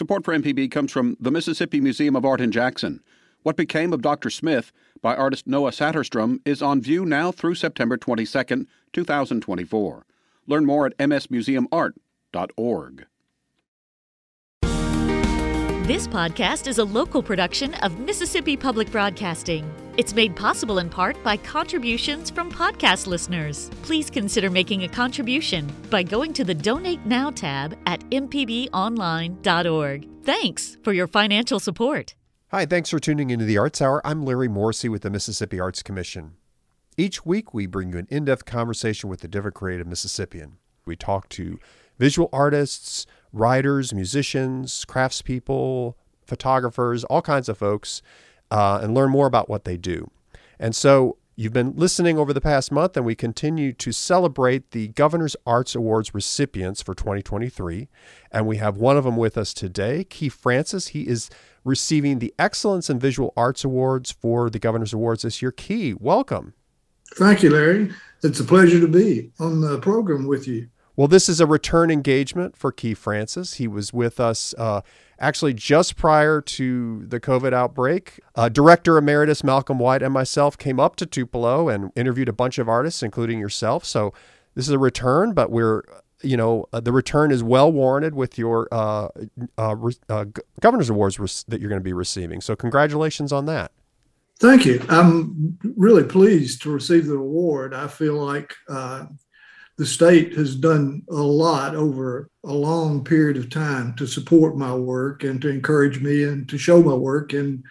Support for MPB comes from the Mississippi Museum of Art in Jackson. What Became of Dr. Smith by artist Noah Saterstrom is on view now through September 22, 2024. Learn more at msmuseumart.org. This podcast is a local production of Mississippi Public Broadcasting. It's made possible in part by contributions from podcast listeners. Please consider making a contribution by going to the Donate Now tab at mpbonline.org. Thanks for your financial support. Hi, thanks for tuning into the Arts Hour. I'm Larry Morrissey with the Mississippi Arts Commission. Each week, we bring you an in depth conversation with a different creative Mississippian. We talk to visual artists, writers, musicians, craftspeople, photographers, all kinds of folks, uh, and learn more about what they do. And so you've been listening over the past month, and we continue to celebrate the Governor's Arts Awards recipients for 2023. And we have one of them with us today, Keith Francis. He is receiving the Excellence in Visual Arts Awards for the Governor's Awards this year. Key, welcome. Thank you, Larry. It's a pleasure to be on the program with you. Well, this is a return engagement for Keith Francis. He was with us uh, actually just prior to the COVID outbreak. Uh, Director Emeritus Malcolm White and myself came up to Tupelo and interviewed a bunch of artists, including yourself. So this is a return, but we're you know, uh, the return is well warranted with your uh, uh, uh governor's awards re- that you're going to be receiving. So, congratulations on that. Thank you. I'm really pleased to receive the award. I feel like uh, the state has done a lot over a long period of time to support my work and to encourage me and to show my work. And,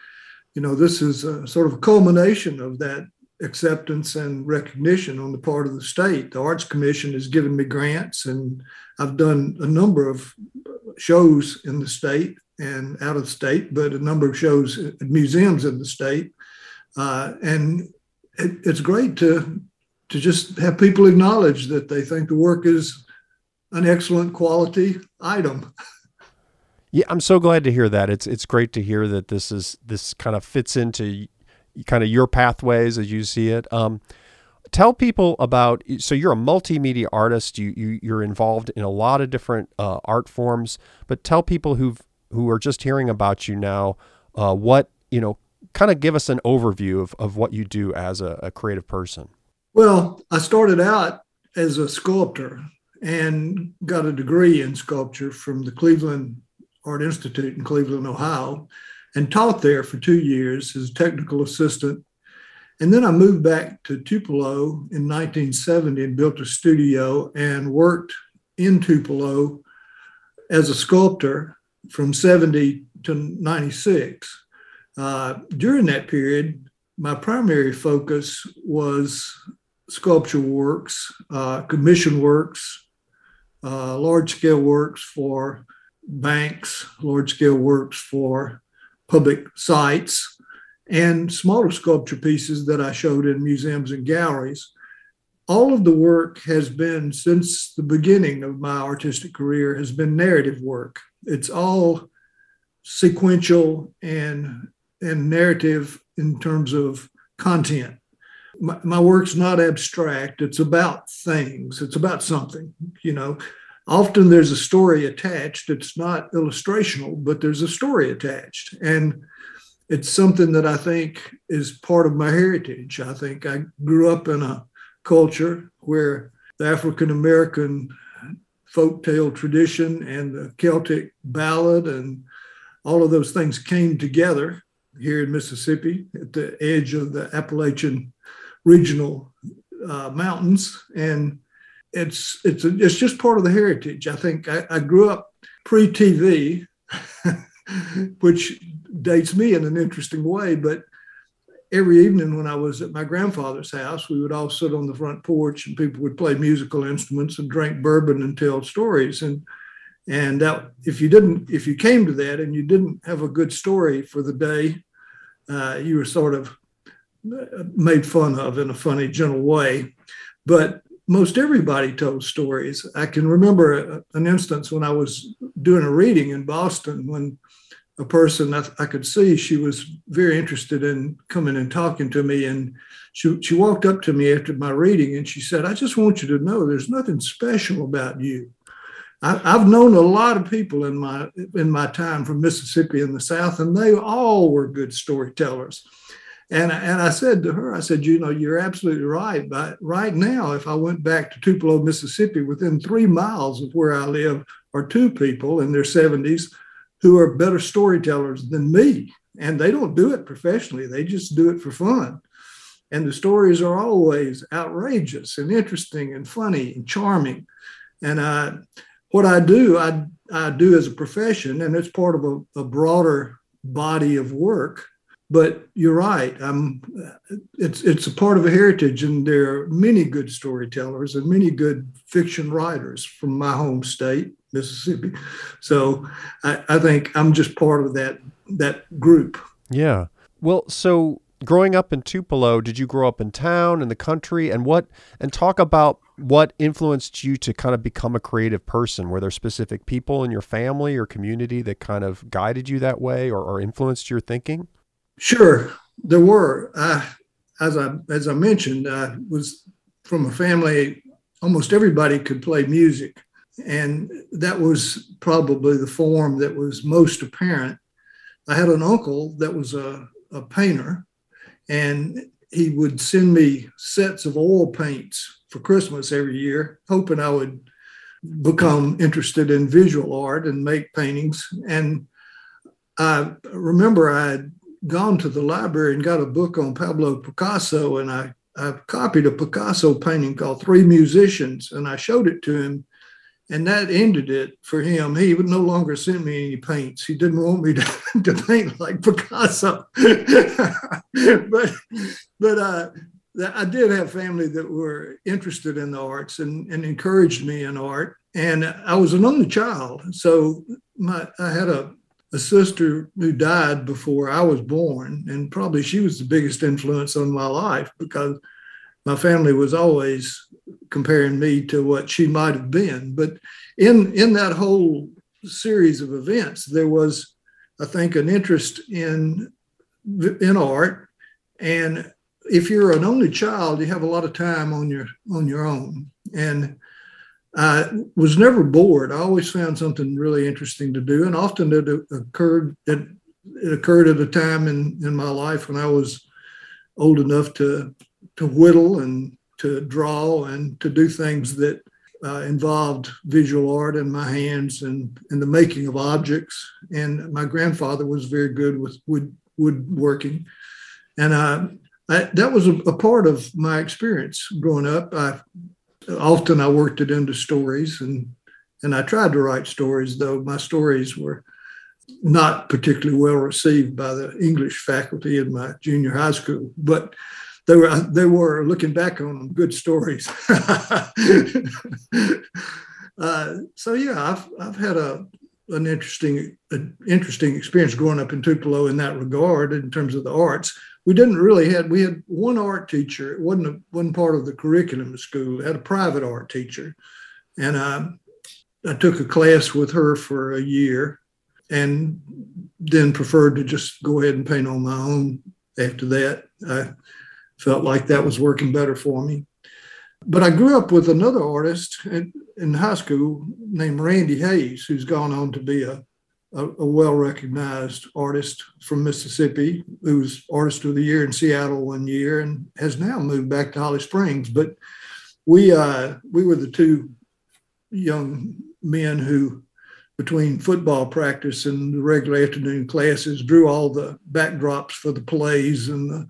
you know, this is a sort of a culmination of that acceptance and recognition on the part of the state. The Arts Commission has given me grants, and I've done a number of shows in the state and out of state, but a number of shows at museums in the state. Uh, and it, it's great to to just have people acknowledge that they think the work is an excellent quality item. Yeah, I'm so glad to hear that. It's it's great to hear that this is this kind of fits into kind of your pathways as you see it. Um, tell people about so you're a multimedia artist. You, you you're involved in a lot of different uh, art forms, but tell people who who are just hearing about you now uh, what you know. Kind of give us an overview of, of what you do as a, a creative person. Well, I started out as a sculptor and got a degree in sculpture from the Cleveland Art Institute in Cleveland, Ohio, and taught there for two years as a technical assistant. And then I moved back to Tupelo in 1970 and built a studio and worked in Tupelo as a sculptor from 70 to 96. Uh, during that period, my primary focus was sculpture works, uh, commission works, uh, large scale works for banks, large scale works for public sites, and smaller sculpture pieces that I showed in museums and galleries. All of the work has been, since the beginning of my artistic career, has been narrative work. It's all sequential and, and narrative in terms of content my, my work's not abstract. It's about things. It's about something, you know. Often there's a story attached. It's not illustrational, but there's a story attached. And it's something that I think is part of my heritage. I think I grew up in a culture where the African American folk tale tradition and the Celtic ballad and all of those things came together here in Mississippi at the edge of the Appalachian regional uh, mountains, and it's it's a, it's just part of the heritage. I think I, I grew up pre-TV, which dates me in an interesting way, but every evening when I was at my grandfather's house, we would all sit on the front porch and people would play musical instruments and drink bourbon and tell stories. And and that if you didn't, if you came to that and you didn't have a good story for the day, uh, you were sort of made fun of in a funny, gentle way. But most everybody told stories. I can remember an instance when I was doing a reading in Boston when a person I, I, could see she was very interested in coming and talking to me. And she, she walked up to me after my reading and she said, I just want you to know there's nothing special about you. I, have known a lot of people in my in my time from Mississippi in the South, and they all were good storytellers. And, and I said to her, I said, you know, you're absolutely right. But right now, if I went back to Tupelo, Mississippi, within three miles of where I live are two people in their 70s who are better storytellers than me. And they don't do it professionally, they just do it for fun. And the stories are always outrageous and interesting and funny and charming. And I, what I do, I, I do as a profession, and it's part of a, a broader body of work but you're right. Um, it's it's a part of a heritage, and there are many good storytellers and many good fiction writers from my home state, Mississippi. So I, I think I'm just part of that that group. Yeah. Well, so growing up in Tupelo, did you grow up in town, in the country, and what? And talk about what influenced you to kind of become a creative person. Were there specific people in your family or community that kind of guided you that way, or, or influenced your thinking? Sure, there were. I, as I as I mentioned, I was from a family. Almost everybody could play music, and that was probably the form that was most apparent. I had an uncle that was a, a painter, and he would send me sets of oil paints for Christmas every year, hoping I would become interested in visual art and make paintings. And I remember I gone to the library and got a book on Pablo Picasso, and I, I copied a Picasso painting called Three Musicians, and I showed it to him. And that ended it for him. He would no longer send me any paints. He didn't want me to, to paint like Picasso. but but uh, I did have family that were interested in the arts and, and encouraged me in art. And I was an only child. So my, I had a a sister who died before I was born, and probably she was the biggest influence on my life because my family was always comparing me to what she might have been. But in in that whole series of events, there was, I think, an interest in in art, and if you're an only child, you have a lot of time on your on your own, and I was never bored. I always found something really interesting to do, and often it occurred it, it occurred at a time in in my life when I was old enough to to whittle and to draw and to do things that uh, involved visual art in my hands and and the making of objects. And my grandfather was very good with wood woodworking, and I, I that was a, a part of my experience growing up. I often I worked it into stories and and I tried to write stories, though my stories were not particularly well received by the English faculty in my junior high school. But they were they were looking back on them good stories. uh, so yeah, I've I've had a an interesting an interesting experience growing up in Tupelo in that regard in terms of the arts we didn't really had we had one art teacher. It wasn't a, wasn't part of the curriculum of school. had a private art teacher, and I I took a class with her for a year, and then preferred to just go ahead and paint on my own. After that, I felt like that was working better for me. But I grew up with another artist in, in high school named Randy Hayes, who's gone on to be a a, a well recognized artist from Mississippi who was Artist of the Year in Seattle one year and has now moved back to Holly Springs. But we uh, we were the two young men who, between football practice and the regular afternoon classes, drew all the backdrops for the plays and the,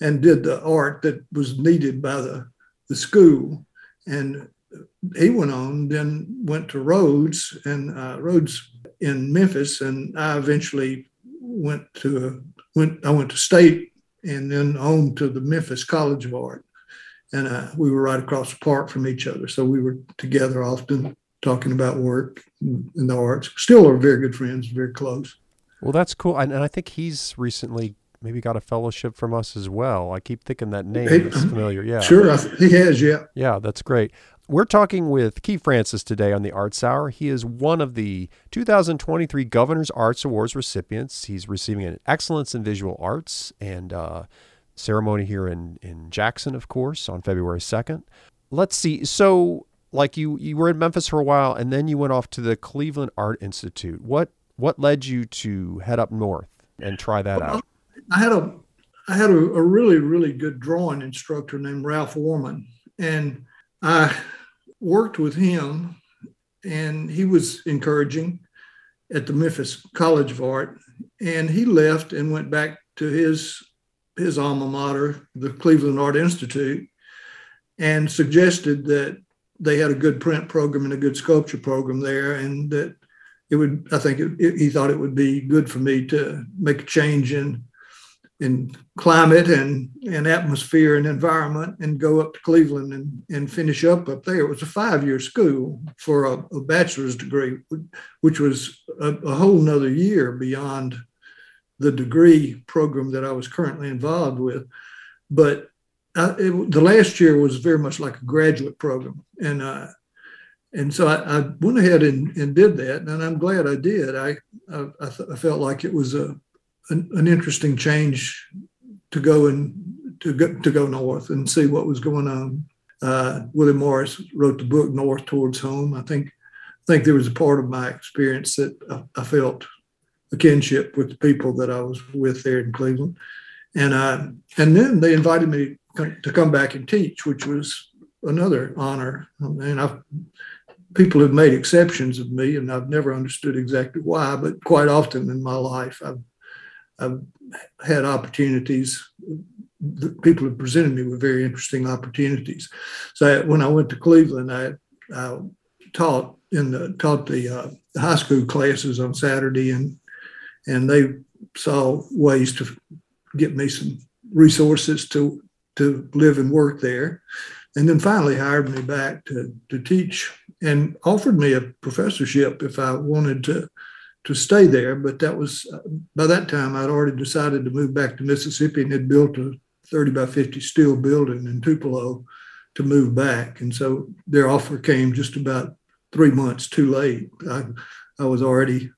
and did the art that was needed by the the school. And he went on, then went to Rhodes, and uh, Rhodes in Memphis, and I eventually went to went I went to state and then on to the Memphis College of Art, and uh, we were right across the park from each other, so we were together often talking about work in the arts. Still are very good friends, very close. Well, that's cool, and, and I think he's recently maybe got a fellowship from us as well. I keep thinking that name is familiar. Yeah, sure, he has. Yeah, yeah, that's great. We're talking with Keith Francis today on the Arts Hour. He is one of the 2023 Governor's Arts Awards recipients. He's receiving an Excellence in Visual Arts and uh, ceremony here in, in Jackson, of course, on February 2nd. Let's see. So like you you were in Memphis for a while, and then you went off to the Cleveland Art Institute. What what led you to head up north and try that well, out? I had a I had a, a, really really good drawing instructor named Ralph Warman, and I worked with him, and he was encouraging at the Memphis College of Art, and he left and went back to his his alma mater, the Cleveland Art Institute, and suggested that they had a good print program and a good sculpture program there, and that it would. I think it, it, he thought it would be good for me to make a change in in climate and, and atmosphere and environment and go up to Cleveland and, and finish up up there. It was a five year school for a, a, bachelor's degree, which was a, a whole nother year beyond the degree program that I was currently involved with. But I, it, the last year was very much like a graduate program. And, uh, and so I, I, went ahead and, and did that, and I'm glad I did. I I, I felt like it was a an, an interesting change to go and to go, to go north and see what was going on. Uh, William Morris wrote the book North Towards Home. I think I think there was a part of my experience that I, I felt a kinship with the people that I was with there in Cleveland, and uh, and then they invited me to come back and teach, which was another honor. And I've people have made exceptions of me, and I've never understood exactly why, but quite often in my life, I've I've had opportunities. The People have presented me with very interesting opportunities. So when I went to Cleveland, I, I taught in the taught the, uh, high school classes on Saturday, and and they saw ways to get me some resources to to live and work there, and then finally hired me back to to teach and offered me a professorship if I wanted to to stay there. But that was by that time I'd already decided to move back to Mississippi and had built a 30 by 50 steel building in Tupelo to move back. And so their offer came just about three months too late. I, I was already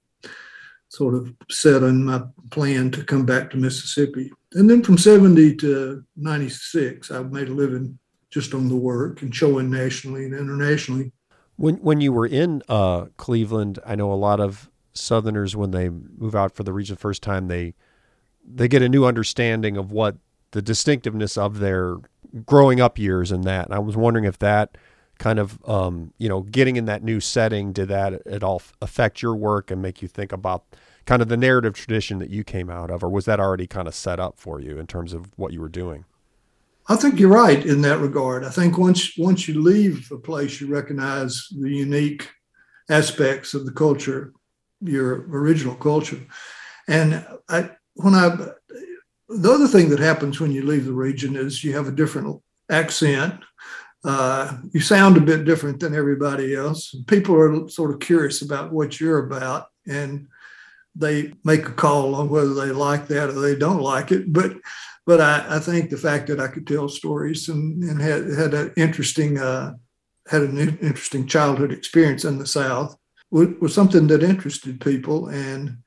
sort of set on my plan to come back to Mississippi. And then from 70 to 96, I made a living just on the work and showing nationally and internationally. When when you were in uh, Cleveland, I know a lot of Southerners when they move out for the region first time, they they get a new understanding of what the distinctiveness of their growing up years and that. And I was wondering if that kind of um, you know getting in that new setting did that at all affect your work and make you think about kind of the narrative tradition that you came out of, or was that already kind of set up for you in terms of what you were doing? I think you're right in that regard. I think once once you leave a place, you recognize the unique aspects of the culture your original culture. And I, when I, the other thing that happens when you leave the region is you have a different accent. Uh, you sound a bit different than everybody else. People are sort of curious about what you're about, and they make a call on whether they like that or they don't like it. But but I, I think the fact that I could tell stories and, and had had an interesting uh, had an interesting childhood experience in the South was something that interested people, and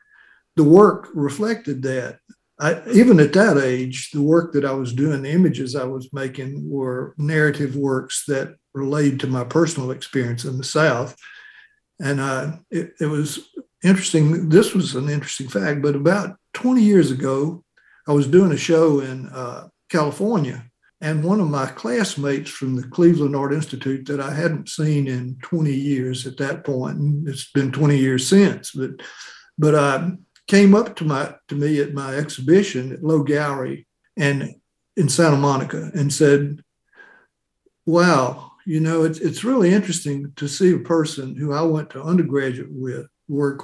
the work reflected that. I, even at that age, the work that I was doing, the images I was making were narrative works that related to my personal experience in the South. And uh, it, it was interesting. This was an interesting fact, but about 20 years ago, I was doing a show in uh, California and one of my classmates from the Cleveland Art Institute that I hadn't seen in 20 years at that point, and it's been 20 years since, but but I uh, came up to my to me at my exhibition at Lowe Gallery and in Santa Monica and said, "Wow, you know, it's it's really interesting to see a person who I went to undergraduate with work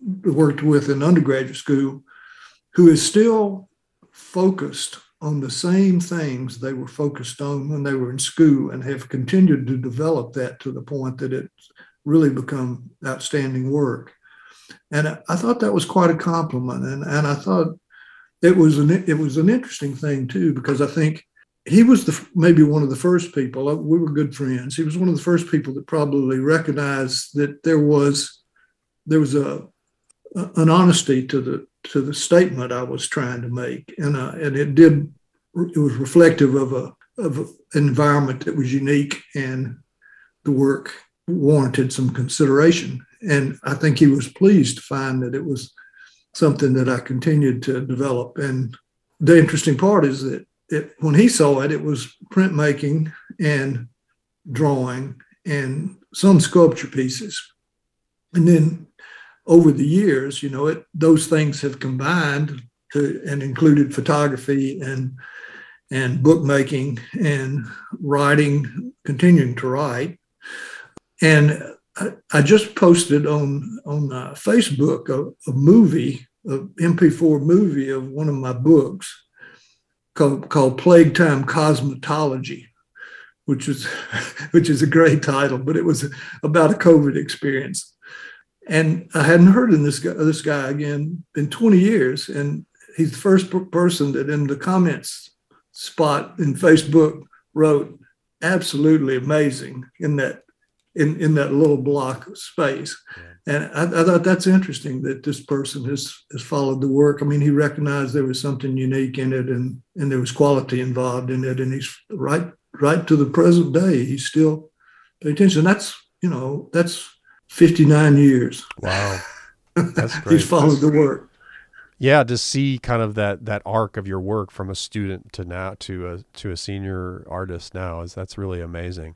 worked with in undergraduate school who is still focused on the same things they were focused on when they were in school and have continued to develop that to the point that it's really become outstanding work. And I, thought that was quite a compliment. And, and I thought it was an it was an interesting thing too, because I think he was the maybe one of the first people. Uh, we were good friends. He was one of the first people that probably recognized that there was there was a an honesty to the to the statement I was trying to make, and uh, and it did it was reflective of a of an environment that was unique and the work warranted some consideration. And I think he was pleased to find that it was something that I continued to develop. And the interesting part is that it, when he saw it, it was printmaking and drawing and some sculpture pieces. And then over the years, you know, it those things have combined to and included photography and and bookmaking and writing, continuing to write. And I, I just posted on on uh, Facebook a, a movie, a MP4 movie of one of my books called, called Plague Time Cosmetology, which is which is a great title, but it was about a COVID experience. And I hadn't heard of this guy, this guy again in 20 years. And he's the first person that in the comments spot in Facebook wrote absolutely amazing in that in, in that little block of space. And I, I, thought that's interesting that this person has has followed the work. I mean, he recognized there was something unique in it and and there was quality involved in it. And he's right right to the present day, he's still paying attention. That's you know, that's 59 years. Wow. That's great. he's followed the work yeah to see kind of that that arc of your work from a student to now to a to a senior artist now is that's really amazing.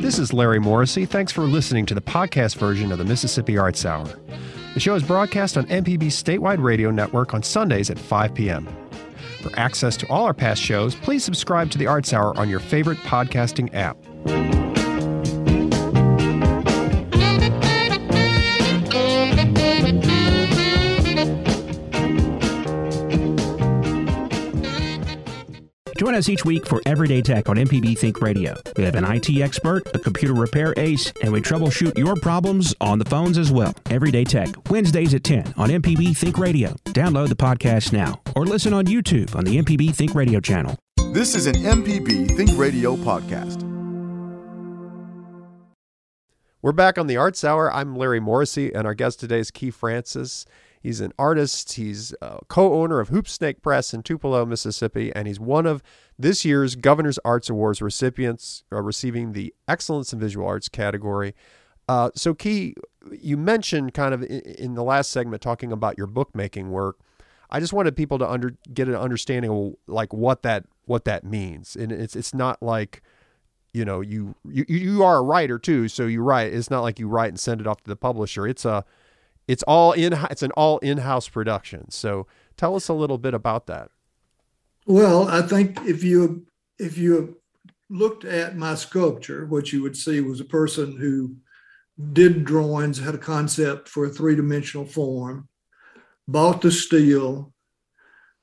This is larry morrissey. Thanks for listening to the podcast version of the mississippi arts hour. The show is broadcast on mpb's statewide radio network on sundays at 5 p.m for access to all our past shows please subscribe to the arts hour on your favorite podcasting app Join us each week for Everyday Tech on MPB Think Radio. We have an IT expert, a computer repair ace, and we troubleshoot your problems on the phones as well. Everyday Tech, Wednesdays at 10 on MPB Think Radio. Download the podcast now or listen on YouTube on the MPB Think Radio channel. This is an MPB Think Radio podcast. We're back on the Arts Hour. I'm Larry Morrissey, and our guest today is Keith Francis. He's an artist. He's a co owner of Hoop Snake Press in Tupelo, Mississippi, and he's one of this year's Governor's Arts Awards recipients, uh, receiving the Excellence in Visual Arts category. Uh, so, Key, you mentioned kind of in, in, the last segment talking about your bookmaking work. I just wanted people to under, get an understanding of like what that what that means, and it's it's not like you know you you you are a writer too, so you write. It's not like you write and send it off to the publisher. It's a it's all in it's an all in-house production. So tell us a little bit about that. Well i think if you if you looked at my sculpture what you would see was a person who did drawings had a concept for a three-dimensional form bought the steel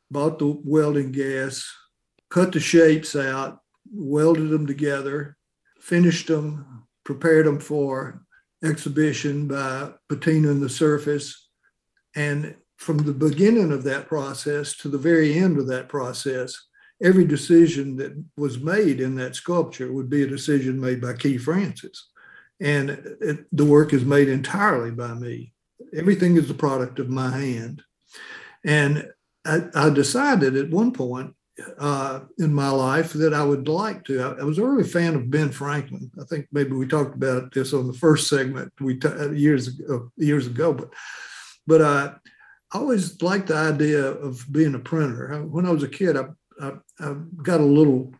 bought the welding gas cut the shapes out welded them together finished them prepared them for exhibition by patinaing the surface. And from the beginning of that process to the very end of that process, every decision that was made in that sculpture would be a decision made by Keith Francis. And it, the work is made entirely by me. Everything is the product of my hand. And I, I decided at one point uh, in my life that I would like to. I, I, was a really fan of Ben Franklin. I think maybe we talked about this on the first segment we t- uh, years ago, years ago. But but uh, I always liked the idea of being a printer. I, when I was a kid, I, I, I got a little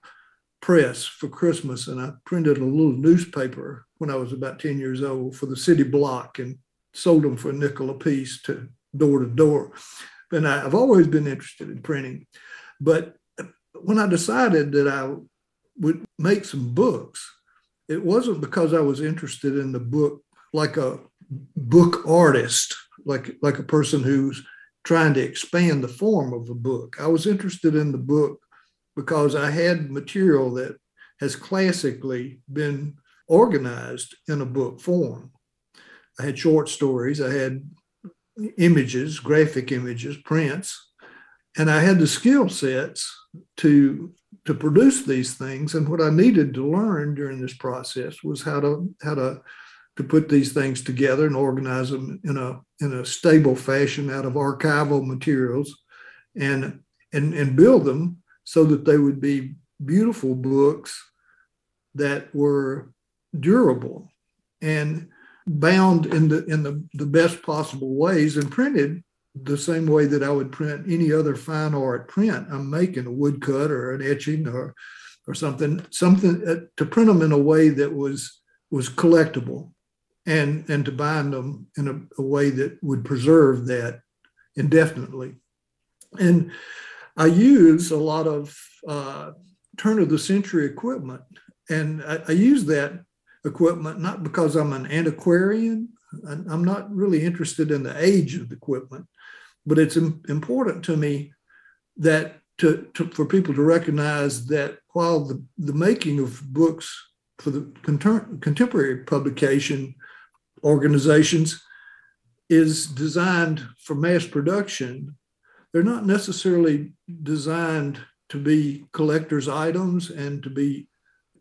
press for Christmas, and I printed a little newspaper when I was about ten years old for the city block, and sold them for a nickel a piece to door to door. And I, I've always been interested in printing, but when I decided that I would make some books, it wasn't because I was interested in the book like a book artist, like, like a person who's trying to expand the form of a book. I was interested in the book because I had material that has classically been organized in a book form. I had short stories, I had images, graphic images, prints, and I had the skill sets to to produce these things. And what I needed to learn during this process was how to how to to put these things together and organize them in a in a stable fashion out of archival materials and and and build them so that they would be beautiful books that were durable and bound in the in the, the best possible ways and printed the same way that I would print any other fine art print. I'm making a woodcut or an etching or or something something uh, to print them in a way that was was collectible and and to bind them in a, a way that would preserve that indefinitely. And I use a lot of uh, turn of the century equipment and I, I use that equipment not because I'm an antiquarian I'm not really interested in the age of the equipment but it's important to me that to, to, for people to recognize that while the, the making of books for the contemporary publication organizations is designed for mass production, they're not necessarily designed to be collectors' items and to be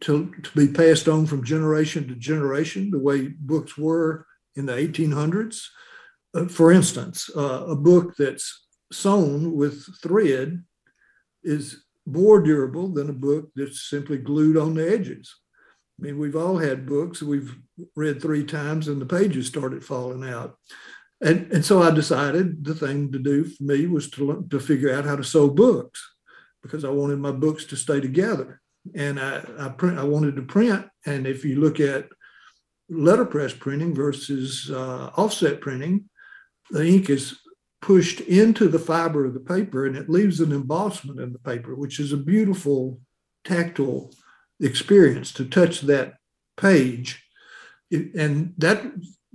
to, to be passed on from generation to generation the way books were in the 1800s. Uh, for instance, uh, a book that's sewn with thread is more durable than a book that's simply glued on the edges. I mean, we've all had books we've read three times and the pages started falling out. And, and so I decided the thing to do for me was to, to figure out how to sew books because I wanted my books to stay together. And I, I, print, I wanted to print. And if you look at letterpress printing versus uh, offset printing, the ink is pushed into the fiber of the paper and it leaves an embossment in the paper, which is a beautiful tactile experience to touch that page. and that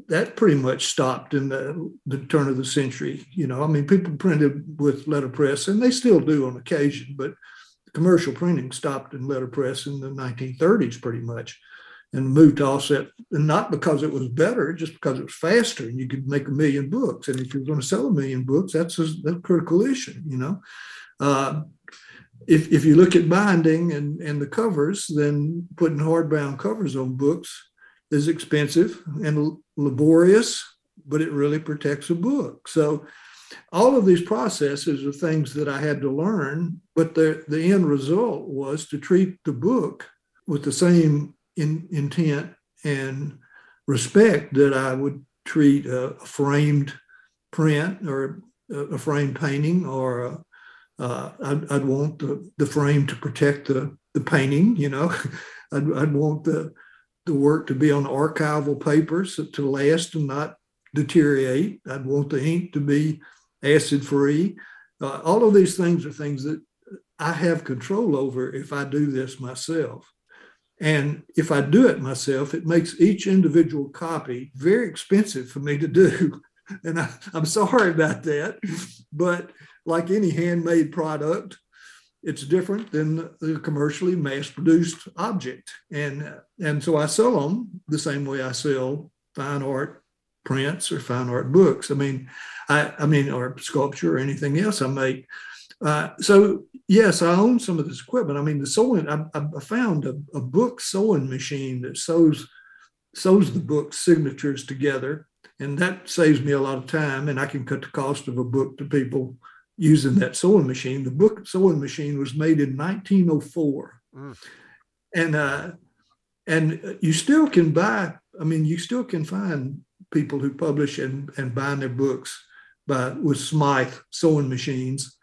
that pretty much stopped in the, the turn of the century. You know, I mean, people printed with letterpress, and they still do on occasion, but commercial printing stopped in letterpress in the 1930s, pretty much and moved to offset, and not because it was better, just because it was faster and you could make a million books. And if you're going to sell a million books, that's a, that's a critical issue, you know. Uh, if, if you look at binding and, and the covers, then putting hardbound covers on books is expensive and laborious, but it really protects a book. So all of these processes are things that I had to learn, but the, the end result was to treat the book with the same in, intent and respect that I would treat a, a framed print or a, a framed painting or a, uh, I'd, I'd, want the, the frame to protect the, the painting, you know. I'd, I'd want the, the work to be on archival papers to last and not deteriorate. I'd want the ink to be acid free. Uh, all of these things are things that I have control over if I do this myself. And if I do it myself, it makes each individual copy very expensive for me to do. And I, am sorry about that. But like any handmade product, it's different than the commercially mass produced object. And, and so I sell them the same way I sell fine art prints or fine art books. I mean, I, I mean, or sculpture or anything else I make. Uh, so yes, I own some of this equipment. I mean, the sewing. I, I found a, a, book sewing machine that sews sews the book signatures together, and that saves me a lot of time. And I can cut the cost of a book to people using that sewing machine. The book sewing machine was made in 1904, mm. and uh, and you still can buy. I mean, you still can find people who publish and and bind their books by with Smyth sewing machines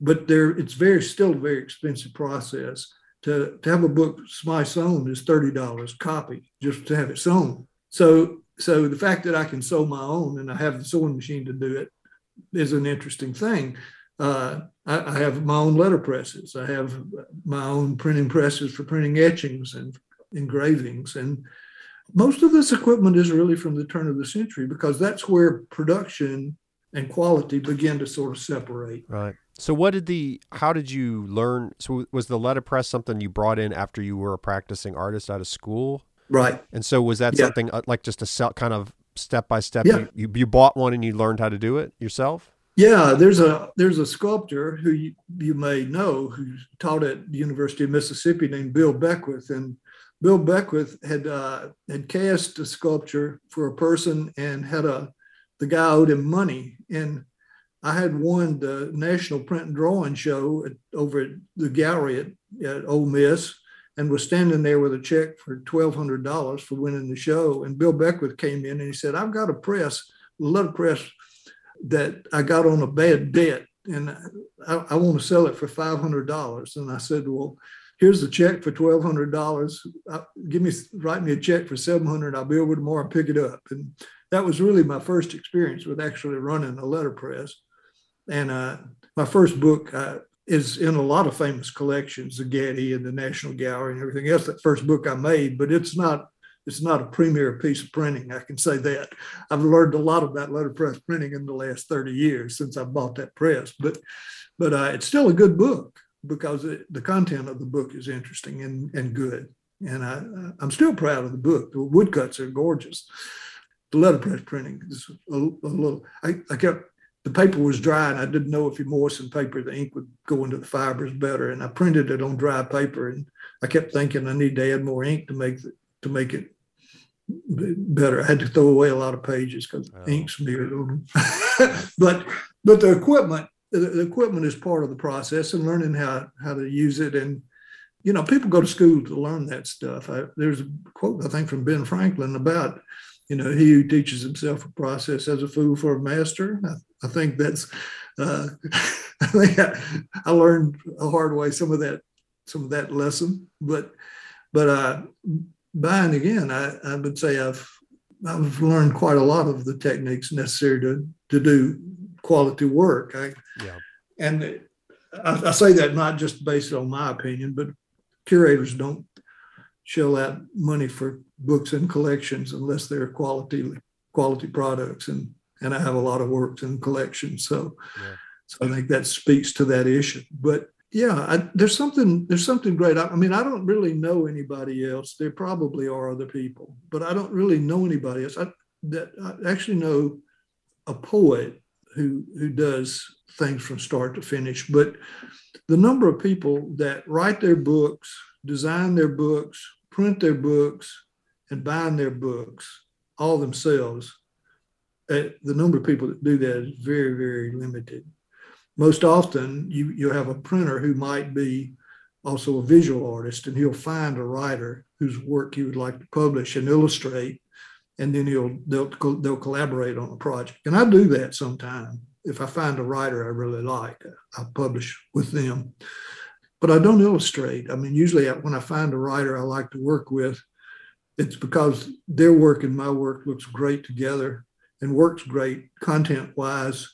but there it's very still a very expensive process. To, to have a book my sewn is thirty dollars copy just to have it sewn. So so the fact that I can sew my own and I have the sewing machine to do it is an interesting thing. Uh, I, I, have my own letter presses. I have my own printing presses for printing etchings and engravings. And most of this equipment is really from the turn of the century because that's where production and quality begin to sort of separate. Right. So what did the how did you learn so was the letterpress something you brought in after you were a practicing artist out of school? Right. And so was that yeah. something uh, like just a sell, kind of step by step you, you, you bought one and you learned how to do it yourself? Yeah, there's a there's a sculptor who you, you may know who taught at the University of Mississippi named Bill Beckwith and Bill Beckwith had uh, had cast a sculpture for a person and had a the guy owed him money and I had won the National Print and Drawing Show at, over at the gallery at, at Ole Miss and was standing there with a check for $1,200 for winning the show. And Bill Beckwith came in and he said, I've got a press, a letter press that I got on a bad debt and I, I want to sell it for $500. And I said, well, here's the check for $1,200. Uh, give me, write me a check for 700. I'll be over tomorrow and pick it up. And that was really my first experience with actually running a letterpress. And uh, my first book uh, is in a lot of famous collections, the Getty and the National Gallery and everything else. That first book I made, but it's not it's not a premier piece of printing. I can say that. I've learned a lot about letterpress printing in the last 30 years since I bought that press, but but uh, it's still a good book because it, the content of the book is interesting and, and good. And I, I'm still proud of the book. The woodcuts are gorgeous. The letterpress printing is a, a little, I, I kept the paper was dry and I didn't know if you moistened paper, the ink would go into the fibers better. And I printed it on dry paper and I kept thinking I need to add more ink to make the, to make it better. I had to throw away a lot of pages because oh. ink smeared on them. but but the equipment the, the, equipment is part of the process and learning how how to use it and you know people go to school to learn that stuff. I, there's a quote I think from Ben Franklin about you know he who teaches himself a process as a fool for a master. I, I think that's uh, I think I, I learned a hard way some of that some of that lesson, but but uh, by and again, I, I would say I've I've learned quite a lot of the techniques necessary to to do quality work. I, yeah. And I, I, say that not just based on my opinion, but curators don't shell out money for books and collections unless they're quality quality products. And and I have a lot of works in collections, so yeah. so I think that speaks to that issue. But yeah I, there's something there's something great I, I, mean i don't really know anybody else there probably are other people but i don't really know anybody else i that i actually know a poet who who does things from start to finish but the number of people that write their books design their books print their books and bind their books all themselves uh, the number of people that do that is very very limited. Most often you, you have a printer who might be also a visual artist and he'll find a writer whose work he would like to publish and illustrate and then he'll they'll, they'll collaborate on a project. And i do that sometime. If i find a writer i really like i publish with them. But i don't illustrate. I mean usually when i find a writer i like to work with it's because their work and my work looks great together and works great content wise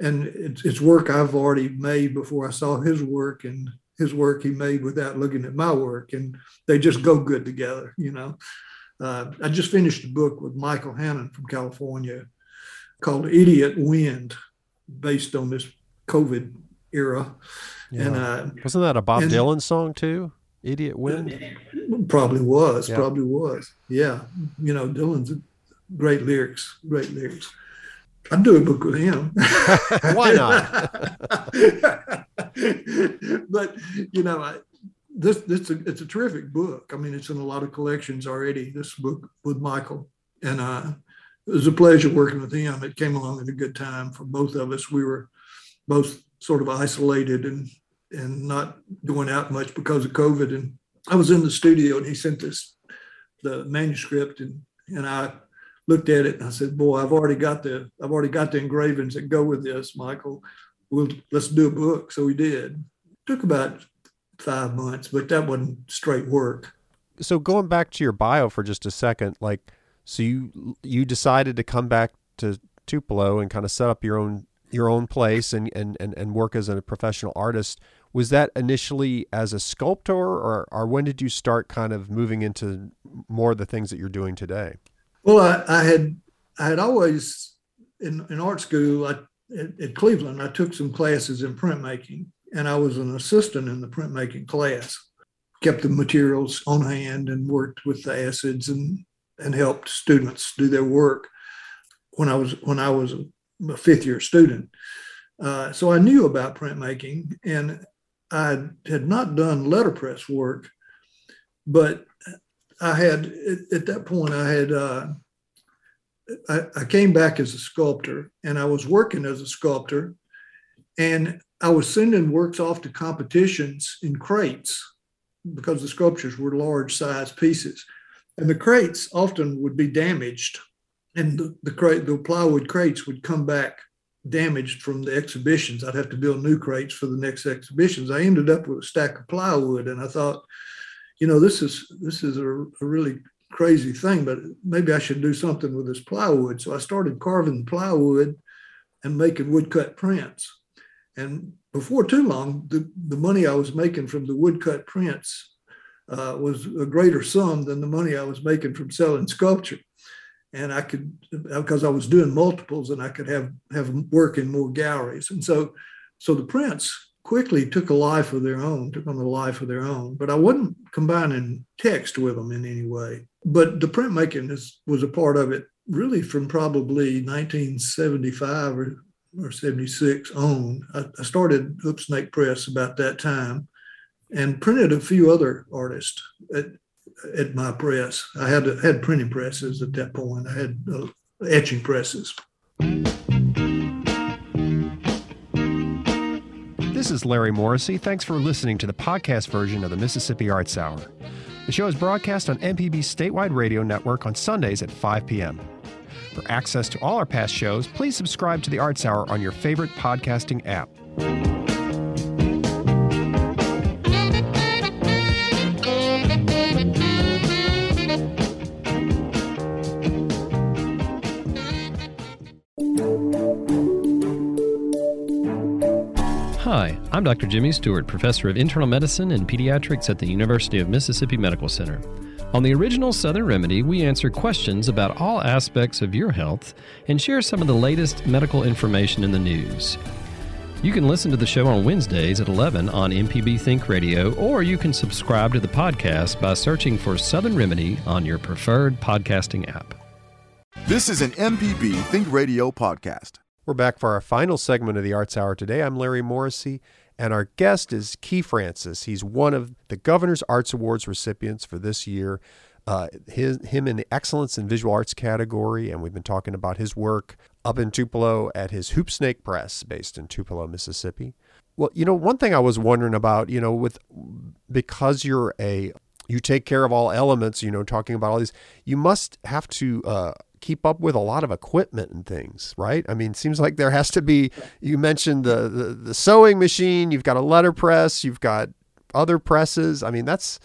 and it's, it's work I've already made before I saw his work and his work he made without looking at my work, and they just go good together. You know, uh, I just finished a book with Michael Hannon from California called "Idiot Wind," based on this COVID era. Yeah. And uh, wasn't that a Bob and, Dylan song too? "Idiot Wind." Probably was. Yeah. Probably was. Yeah, you know, Dylan's great lyrics. Great lyrics. I'd do a book with him. Why not? but you know, I, this this it's a terrific book. I mean, it's in a lot of collections already. This book with Michael, and uh, it was a pleasure working with him. It came along at a good time for both of us. We were both sort of isolated and and not going out much because of COVID. And I was in the studio, and he sent this the manuscript, and and I looked at it and I said, "Boy, I've already got the I've already got the engravings that go with this, Michael. We'll let's do a book." So we did. It took about five months, but that wasn't straight work. So going back to your bio for just a second, like, so you you decided to come back to Tupelo and kind of set up your own your own place and and and, and work as a professional artist. Was that initially as a sculptor, or or when did you start kind of moving into more of the things that you're doing today? Well, I, I had I had always in, in art school I, at, at, Cleveland. I took some classes in printmaking, and I was an assistant in the printmaking class. Kept the materials on hand and worked with the acids and and helped students do their work when I was when I was a, fifth year student. Uh, so I knew about printmaking, and I had not done letterpress work, but I had at, that point I had uh, I, I, came back as a sculptor and I was working as a sculptor And I was sending works off to competitions in crates because the sculptures were large size pieces. And the crates often would be damaged. And the, the crate, the plywood crates would come back damaged from the exhibitions. I'd have to build new crates for the next exhibitions. I ended up with a stack of plywood and I thought, you know, this is this is a, a really crazy thing, but maybe I should do something with this plywood. So I started carving plywood and making woodcut prints. And before too long, the, the money I was making from the woodcut prints uh, was a greater sum than the money I was making from selling sculpture. And I could, because I was doing multiples and I could have, have work in more galleries. And so, so the prints quickly took a life of their own, took on a life of their own, but I wasn't combining text with them in any way. But the printmaking is, was a part of it really from probably 1975 or or 76 on. I, I started Hoop Snake Press about that time and printed a few other artists at, at my press. I had had printing presses at that point. I had uh, etching presses. This is Larry Morrissey. Thanks for listening to the podcast version of the Mississippi Arts Hour. The show is broadcast on MPB's statewide radio network on Sundays at 5 p.m. For access to all our past shows, please subscribe to the Arts Hour on your favorite podcasting app. I'm Dr. Jimmy Stewart, Professor of Internal Medicine and Pediatrics at the University of Mississippi Medical Center. On the original Southern Remedy, we answer questions about all aspects of your health and share some of the latest medical information in the news. You can listen to the show on Wednesdays at 11 on MPB Think Radio, or you can subscribe to the podcast by searching for Southern Remedy on your preferred podcasting app. This is an MPB Think Radio podcast. We're back for our final segment of the Arts Hour today. I'm Larry Morrissey, and our guest is Ke Francis. He's one of the Governor's Arts Awards recipients for this year. Uh, his, him in the Excellence in Visual Arts category, and we've been talking about his work up in Tupelo at his Hoop Snake Press, based in Tupelo, Mississippi. Well, you know, one thing I was wondering about, you know, with because you're a you take care of all elements, you know, talking about all these, you must have to uh, keep up with a lot of equipment and things, right? I mean, seems like there has to be. You mentioned the, the the sewing machine. You've got a letter press. You've got other presses. I mean, that's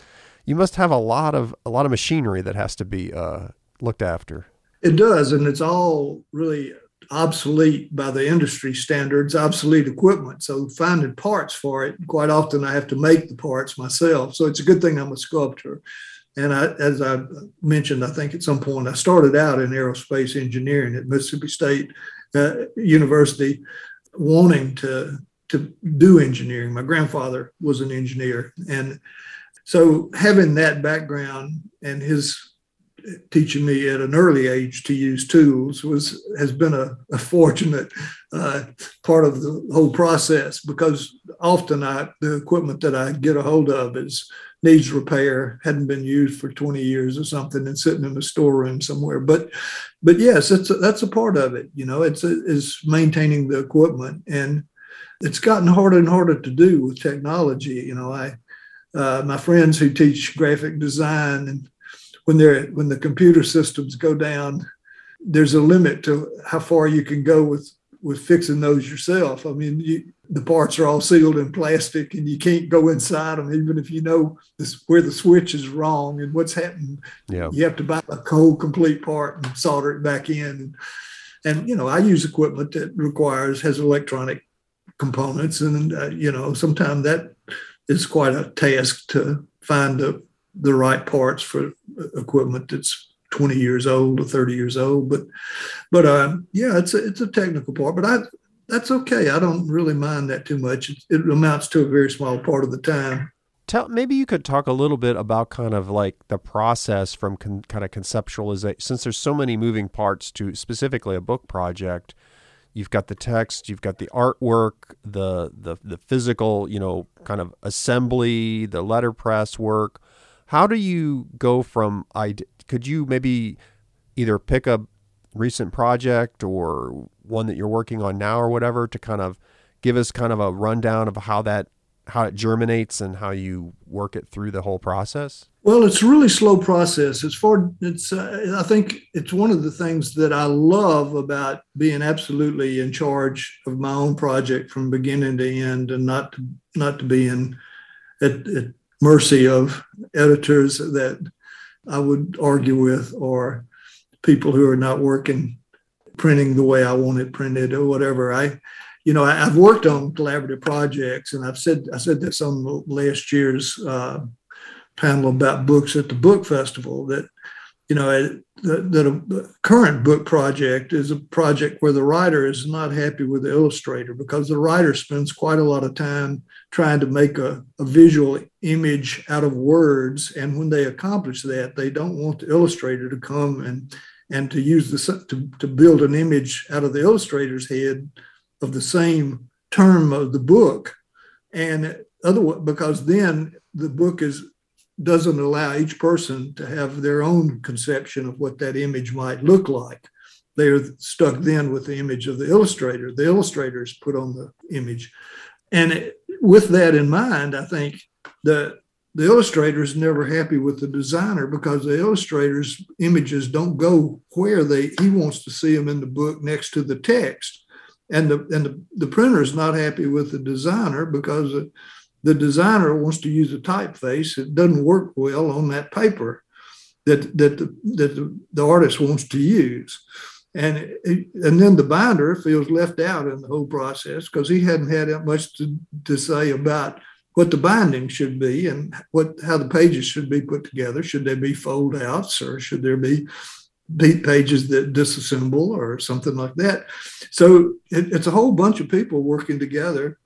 you must have a lot of a lot of machinery that has to be uh, looked after. It does, and it's all really obsolete by the industry standards, obsolete equipment. So finding parts for it, quite often I have to make the parts myself. So it's a good thing I'm a sculptor. And I, as I mentioned, I think at some point I started out in aerospace engineering at Mississippi State uh, University, wanting to to do engineering. My grandfather was an engineer, and so having that background and his teaching me at an early age to use tools was has been a, a fortunate uh, part of the whole process because often I the equipment that I get a hold of is needs repair, hadn't been used for 20 years or something, and sitting in a storeroom somewhere. But, but yes, it's a, that's a part of it. You know, it's a, is maintaining the equipment, and it's gotten harder and harder to do with technology. You know, I uh, my friends who teach graphic design, and when they're when the computer systems go down, there's a limit to how far you can go with with fixing those yourself. I mean, you, the parts are all sealed in plastic, and you can't go inside them, even if you know this, where the switch is wrong and what's happening. Yeah. You have to buy a whole complete part and solder it back in. And, and you know, I use equipment that requires has electronic components, and uh, you know, sometimes that is quite a task to find the the right parts for equipment that's 20 years old or 30 years old. But, but uh, yeah, it's a, it's a technical part, but I, that's okay. I don't really mind that too much. It, it amounts to a very small part of the time. Tell maybe you could talk a little bit about kind of like the process from con, kind of conceptualization. Since there's so many moving parts to specifically a book project, you've got the text, you've got the artwork, the the the physical, you know, kind of assembly, the letterpress work. How do you go from I? could you maybe either pick a recent project or one that you're working on now or whatever to kind of give us kind of a rundown of how that how it germinates and how you work it through the whole process? Well, it's a really slow process. It's for it's. Uh, I think it's one of the things that I love about being absolutely in charge of my own project from beginning to end, and not to, not to be in at, at mercy of editors that I would argue with or people who are not working printing the way I want it printed or whatever. I you know, I, have worked on collaborative projects, and I've said I said this on last year's uh, panel about books at the book festival that you know that, a current book project is a project where the writer is not happy with the illustrator because the writer spends quite a lot of time trying to make a, a visual image out of words. And when they accomplish that they don't want the illustrator to come and and to use the to, to build an image out of the illustrator's head of the same term of the book, and other because then the book is doesn't allow each person to have their own conception of what that image might look like. They are stuck then with the image of the illustrator. The illustrator is put on the image, and with that in mind, I think the the illustrator is never happy with the designer because the illustrator's images don't go where they he wants to see them in the book next to the text and the and the, the printer is not happy with the designer because the, designer wants to use a typeface that doesn't work well on that paper that that the, that the, the artist wants to use and and then the binder feels left out in the whole process because he hadn't had that much to, to say about what the binding should be and what how the pages should be put together should they be fold outs or should there be pages that disassemble or something like that. So it, it's a whole bunch of people working together.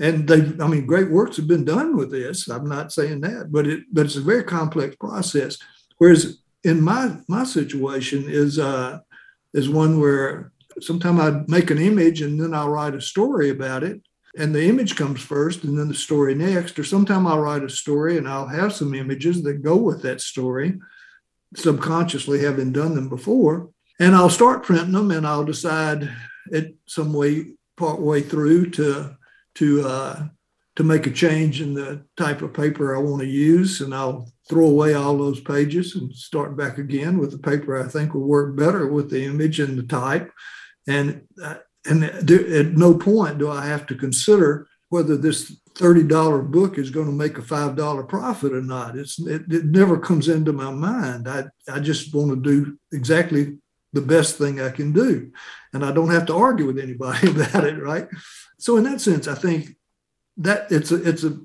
And they, I mean, great works have been done with this. I'm not saying that, but it, but it's a very complex process. Whereas in my my situation is uh, is one where sometimes I make an image and then I'll write a story about it, and the image comes first and then the story next. Or sometimes I'll write a story and I'll have some images that go with that story, subconsciously having done them before. And I'll start printing them and I'll decide at some way, part way through to, to, uh, to make a change in the type of paper I want to use. And I'll throw away all those pages and start back again with the paper I think will work better with the image and the type. And, uh, and at no point do I have to consider whether this $30 book is going to make a $5 profit or not. It's, it, it never comes into my mind. I, I just want to do exactly the best thing I can do. And I don't have to argue with anybody about it, right? So in that sense, I think that it's a, it's a,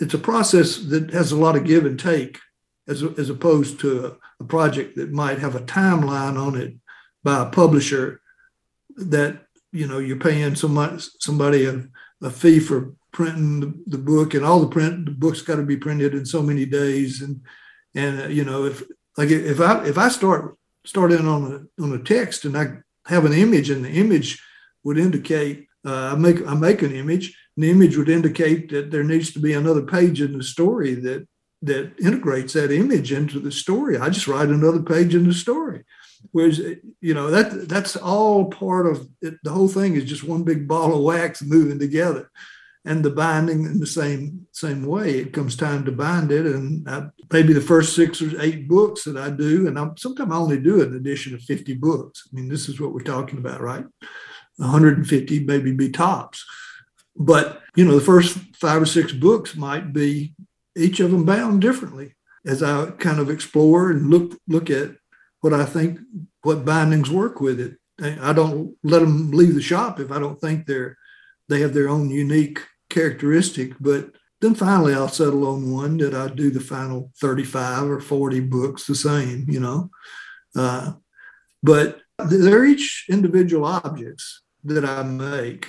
it's a process that has a lot of give and take as, as opposed to a, a project that might have a timeline on it by a publisher that, you know, you're paying somebody, somebody a, a fee for printing the, the, book and all the print the book's got to be printed in so many days and and uh, you know if like if i if i start start in on a on a text and i have an image and the image would indicate uh, i make i make an image and the image would indicate that there needs to be another page in the story that that integrates that image into the story i just write another page in the story whereas you know that that's all part of it. the whole thing is just one big ball of wax moving together and the binding in the same same way. It comes time to bind it, and I, maybe the first six or eight books that I do, and I'm, sometimes I only do an edition of 50 books. I mean, this is what we're talking about, right? 150 maybe be tops, but you know, the first five or six books might be each of them bound differently as I kind of explore and look look at what I think what bindings work with it. I don't let them leave the shop if I don't think they're they have their own unique characteristic. But then finally, I'll settle on one that I do the final 35 or 40 books the same, you know. Uh, but they're each individual objects that I make,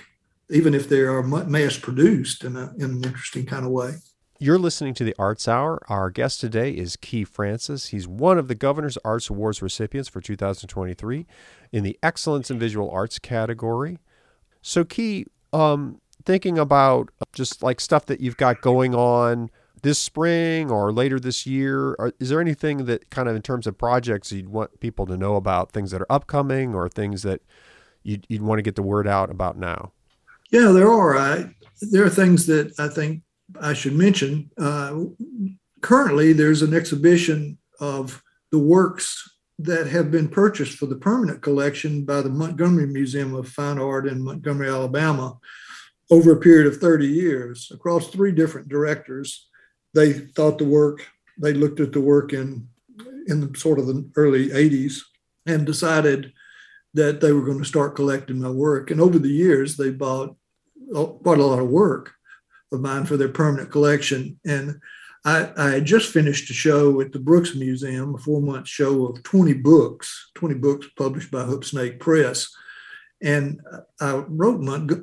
even if they are mass produced in, a, in an interesting kind of way. You're listening to the Arts Hour. Our guest today is Ke Francis. He's one of the Governor's Arts Awards recipients for 2023 in the Excellence in Visual Arts category. So, Ke, um, thinking about just like stuff that you've got going on this spring or later this year, or is there anything that kind of in terms of projects you'd want people to know about, things that are upcoming or things that you'd, you'd want to get the word out about now? Yeah, there are. I, there are things that I think I should mention. Uh, currently, there's an exhibition of the works that have been purchased for the permanent collection by the Montgomery Museum of Fine Art in Montgomery, Alabama, over a period of 30 years across three different directors. They thought the work, they looked at the work in, in the, sort of the early 80s and decided that they were going to start collecting my work. And over the years, they bought uh, quite a lot of work of mine for their permanent collection. And I, I, had just finished a show at the Brooks Museum, a four month show of 20 books, 20 books published by Hoop Snake Press. And I wrote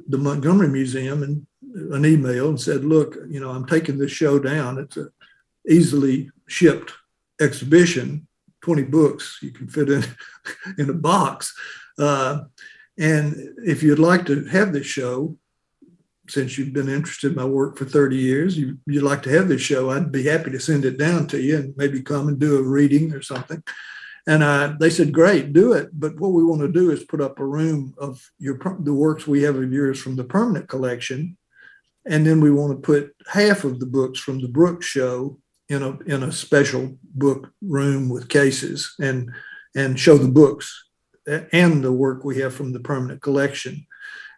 the Montgomery Museum and an email and said, look, you know, I'm taking this show down. It's a easily shipped exhibition, 20 books you can fit in, in a box. Uh, and if you'd like to have this show, since you've been interested in my work for 30 years, you, would like to have this show, I'd be happy to send it down to you and maybe come and do a reading or something. And uh, they said, great, do it. But what we want to do is put up a room of your the works we have of yours from the permanent collection. And then we want to put half of the books from the Brooks show in a in a special book room with cases and and show the books and the work we have from the permanent collection.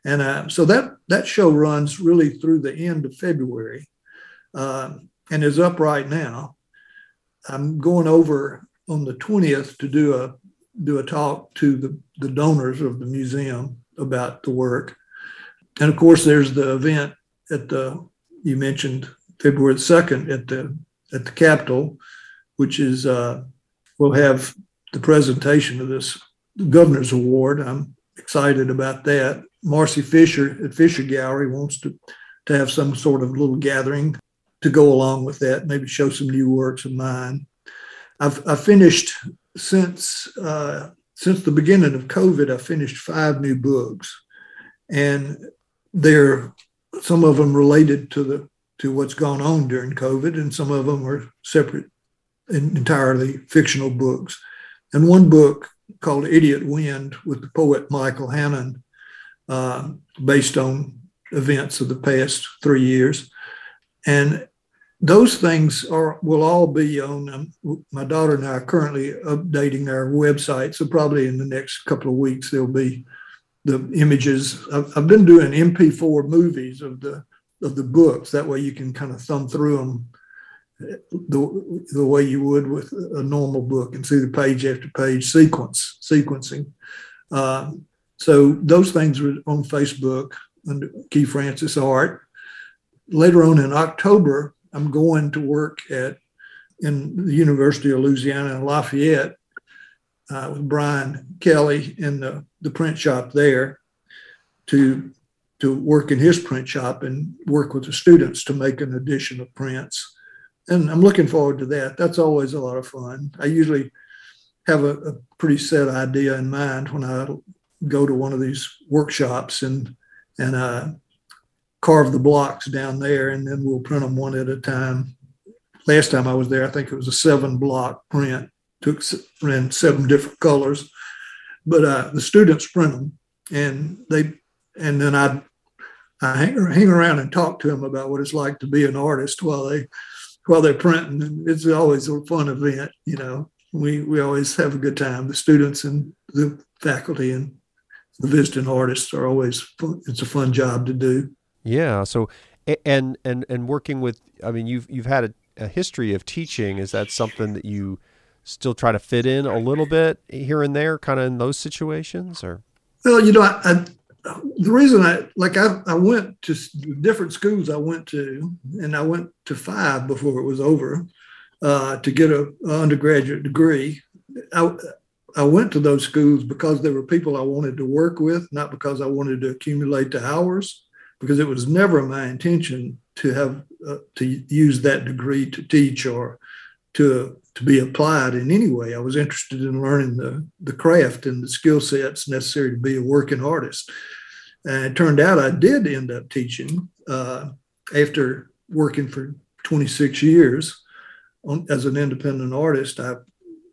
And uh, so that that show runs really through the end of February, uh, and is up right now. I'm going over on the 20th to do a do a talk to the, the donors of the museum about the work. And of course, there's the event at the you mentioned February 2nd at the at the Capitol, which is uh, we'll have the presentation of this governor's award. I'm excited about that. Marcy Fisher at Fisher Gallery wants to, to have some sort of little gathering to go along with that, maybe show some new works of mine. I've, I've finished since uh, since the beginning of COVID. I finished five new books, and they're some of them related to the to what's gone on during COVID, and some of them are separate, and entirely fictional books. And one book called Idiot Wind with the poet Michael Hannon uh, based on events of the past three years. And those things are will all be on. Um, my daughter and I are currently updating our website, so probably in the next couple of weeks there'll be the images. I've, I've been doing MP4 movies of the of the books. That way you can kind of thumb through them the, the way you would with a normal book and see the page after page sequence sequencing. Uh, so those things are on Facebook under Ke Francis Art. Later on in October, I'm going to work at in the University of Louisiana in Lafayette uh, with Brian Kelly in the, the print shop there to to work in his print shop and work with the students to make an edition of prints. And I'm looking forward to that. That's always a lot of fun. I usually have a, a pretty set idea in mind when I go to one of these workshops and and uh, carve the blocks down there, and then we'll print them one at a time. Last time I was there, I think it was a seven block print. Took ran seven different colors, but uh, the students print them, and they and then I I hang, hang around and talk to them about what it's like to be an artist while they while they're printing. And it's always a fun event, you know. We we always have a good time. The students and the faculty and the visiting artists are always fun. it's a fun job to do. Yeah. So and and and working with I mean you've you've had a, a history of teaching. Is that something that you still try to fit in a little bit here and there, kind of in those situations, or? Well, you know, I, I the reason I like I, I went to different schools I went to, and I went to five before it was over uh, to get a, a undergraduate degree. I, I went to those schools because there were people I wanted to work with, not because I wanted to accumulate the hours, because it was never my intention to have uh, to use that degree to teach or to to be applied in any way. I was interested in learning the the craft and the skill sets necessary to be a working artist. And it turned out I did end up teaching uh, after working for 26 years on, as an independent artist. I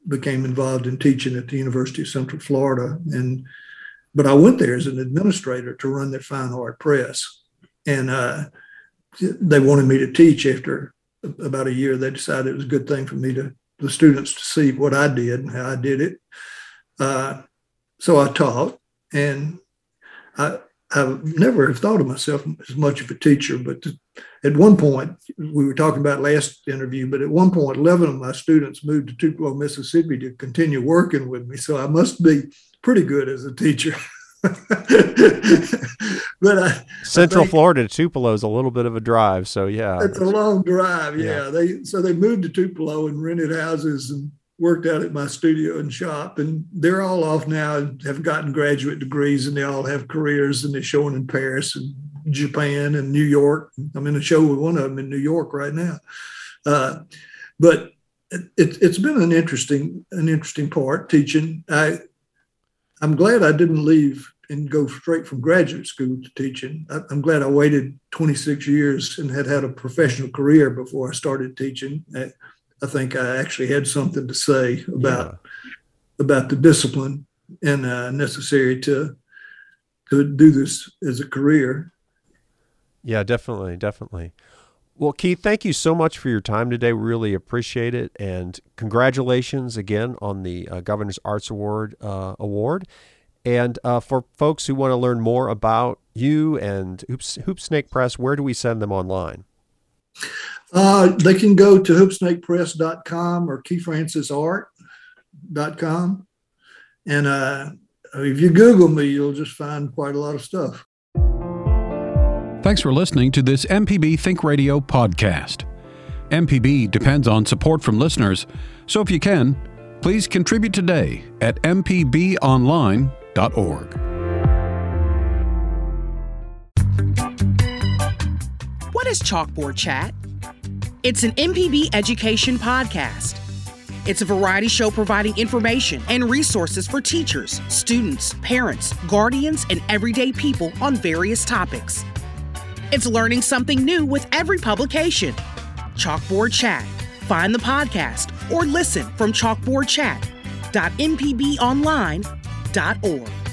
became involved in teaching at the University of Central Florida and but I went there as an administrator to run their fine art press. And uh, they wanted me to teach after about a year. They decided it was a good thing for me to, the students to see what I did and how I did it. Uh, so I taught, and I, I never have thought of myself as much of a teacher, but at one point, we were talking about last interview, but at one point, 11 of my students moved to Tupelo, Mississippi to continue working with me. So I must be pretty good as a teacher. but I, Central I Florida to Tupelo is a little bit of a drive. So yeah, it's a long drive. Yeah. yeah. They, so they moved to Tupelo and rented houses and worked out at my studio and shop, and they're all off now have gotten graduate degrees, and they all have careers, and they're showing in Paris and Japan and New York. I'm in a show with one of them in New York right now. Uh, but it, has been an interesting an interesting part teaching. I I'm glad I didn't leave and go straight from graduate school to teaching. I, am glad I waited 26 years and had had a professional career before I started teaching. I think I actually had something to say about yeah. about the discipline and uh, necessary to to do this as a career. Yeah, definitely, definitely. Well, Keith, thank you so much for your time today. Really appreciate it, and congratulations again on the uh, Governor's Arts Award uh, award. And uh, for folks who want to learn more about you and Hoops, Hoop Snake Press, where do we send them online? Uh, they can go to hoopsnakepress.com or keyfrancisart.com. And uh, if you Google me, you'll just find quite a lot of stuff. Thanks for listening to this MPB Think Radio podcast. MPB depends on support from listeners, so if you can, please contribute today at mpbonline.org. is Chalkboard Chat? It's an MPB education podcast. It's a variety show providing information and resources for teachers, students, parents, guardians, and everyday people on various topics. It's learning something new with every publication. Chalkboard Chat. Find the podcast or listen from chalkboardchat.mpbonline.org.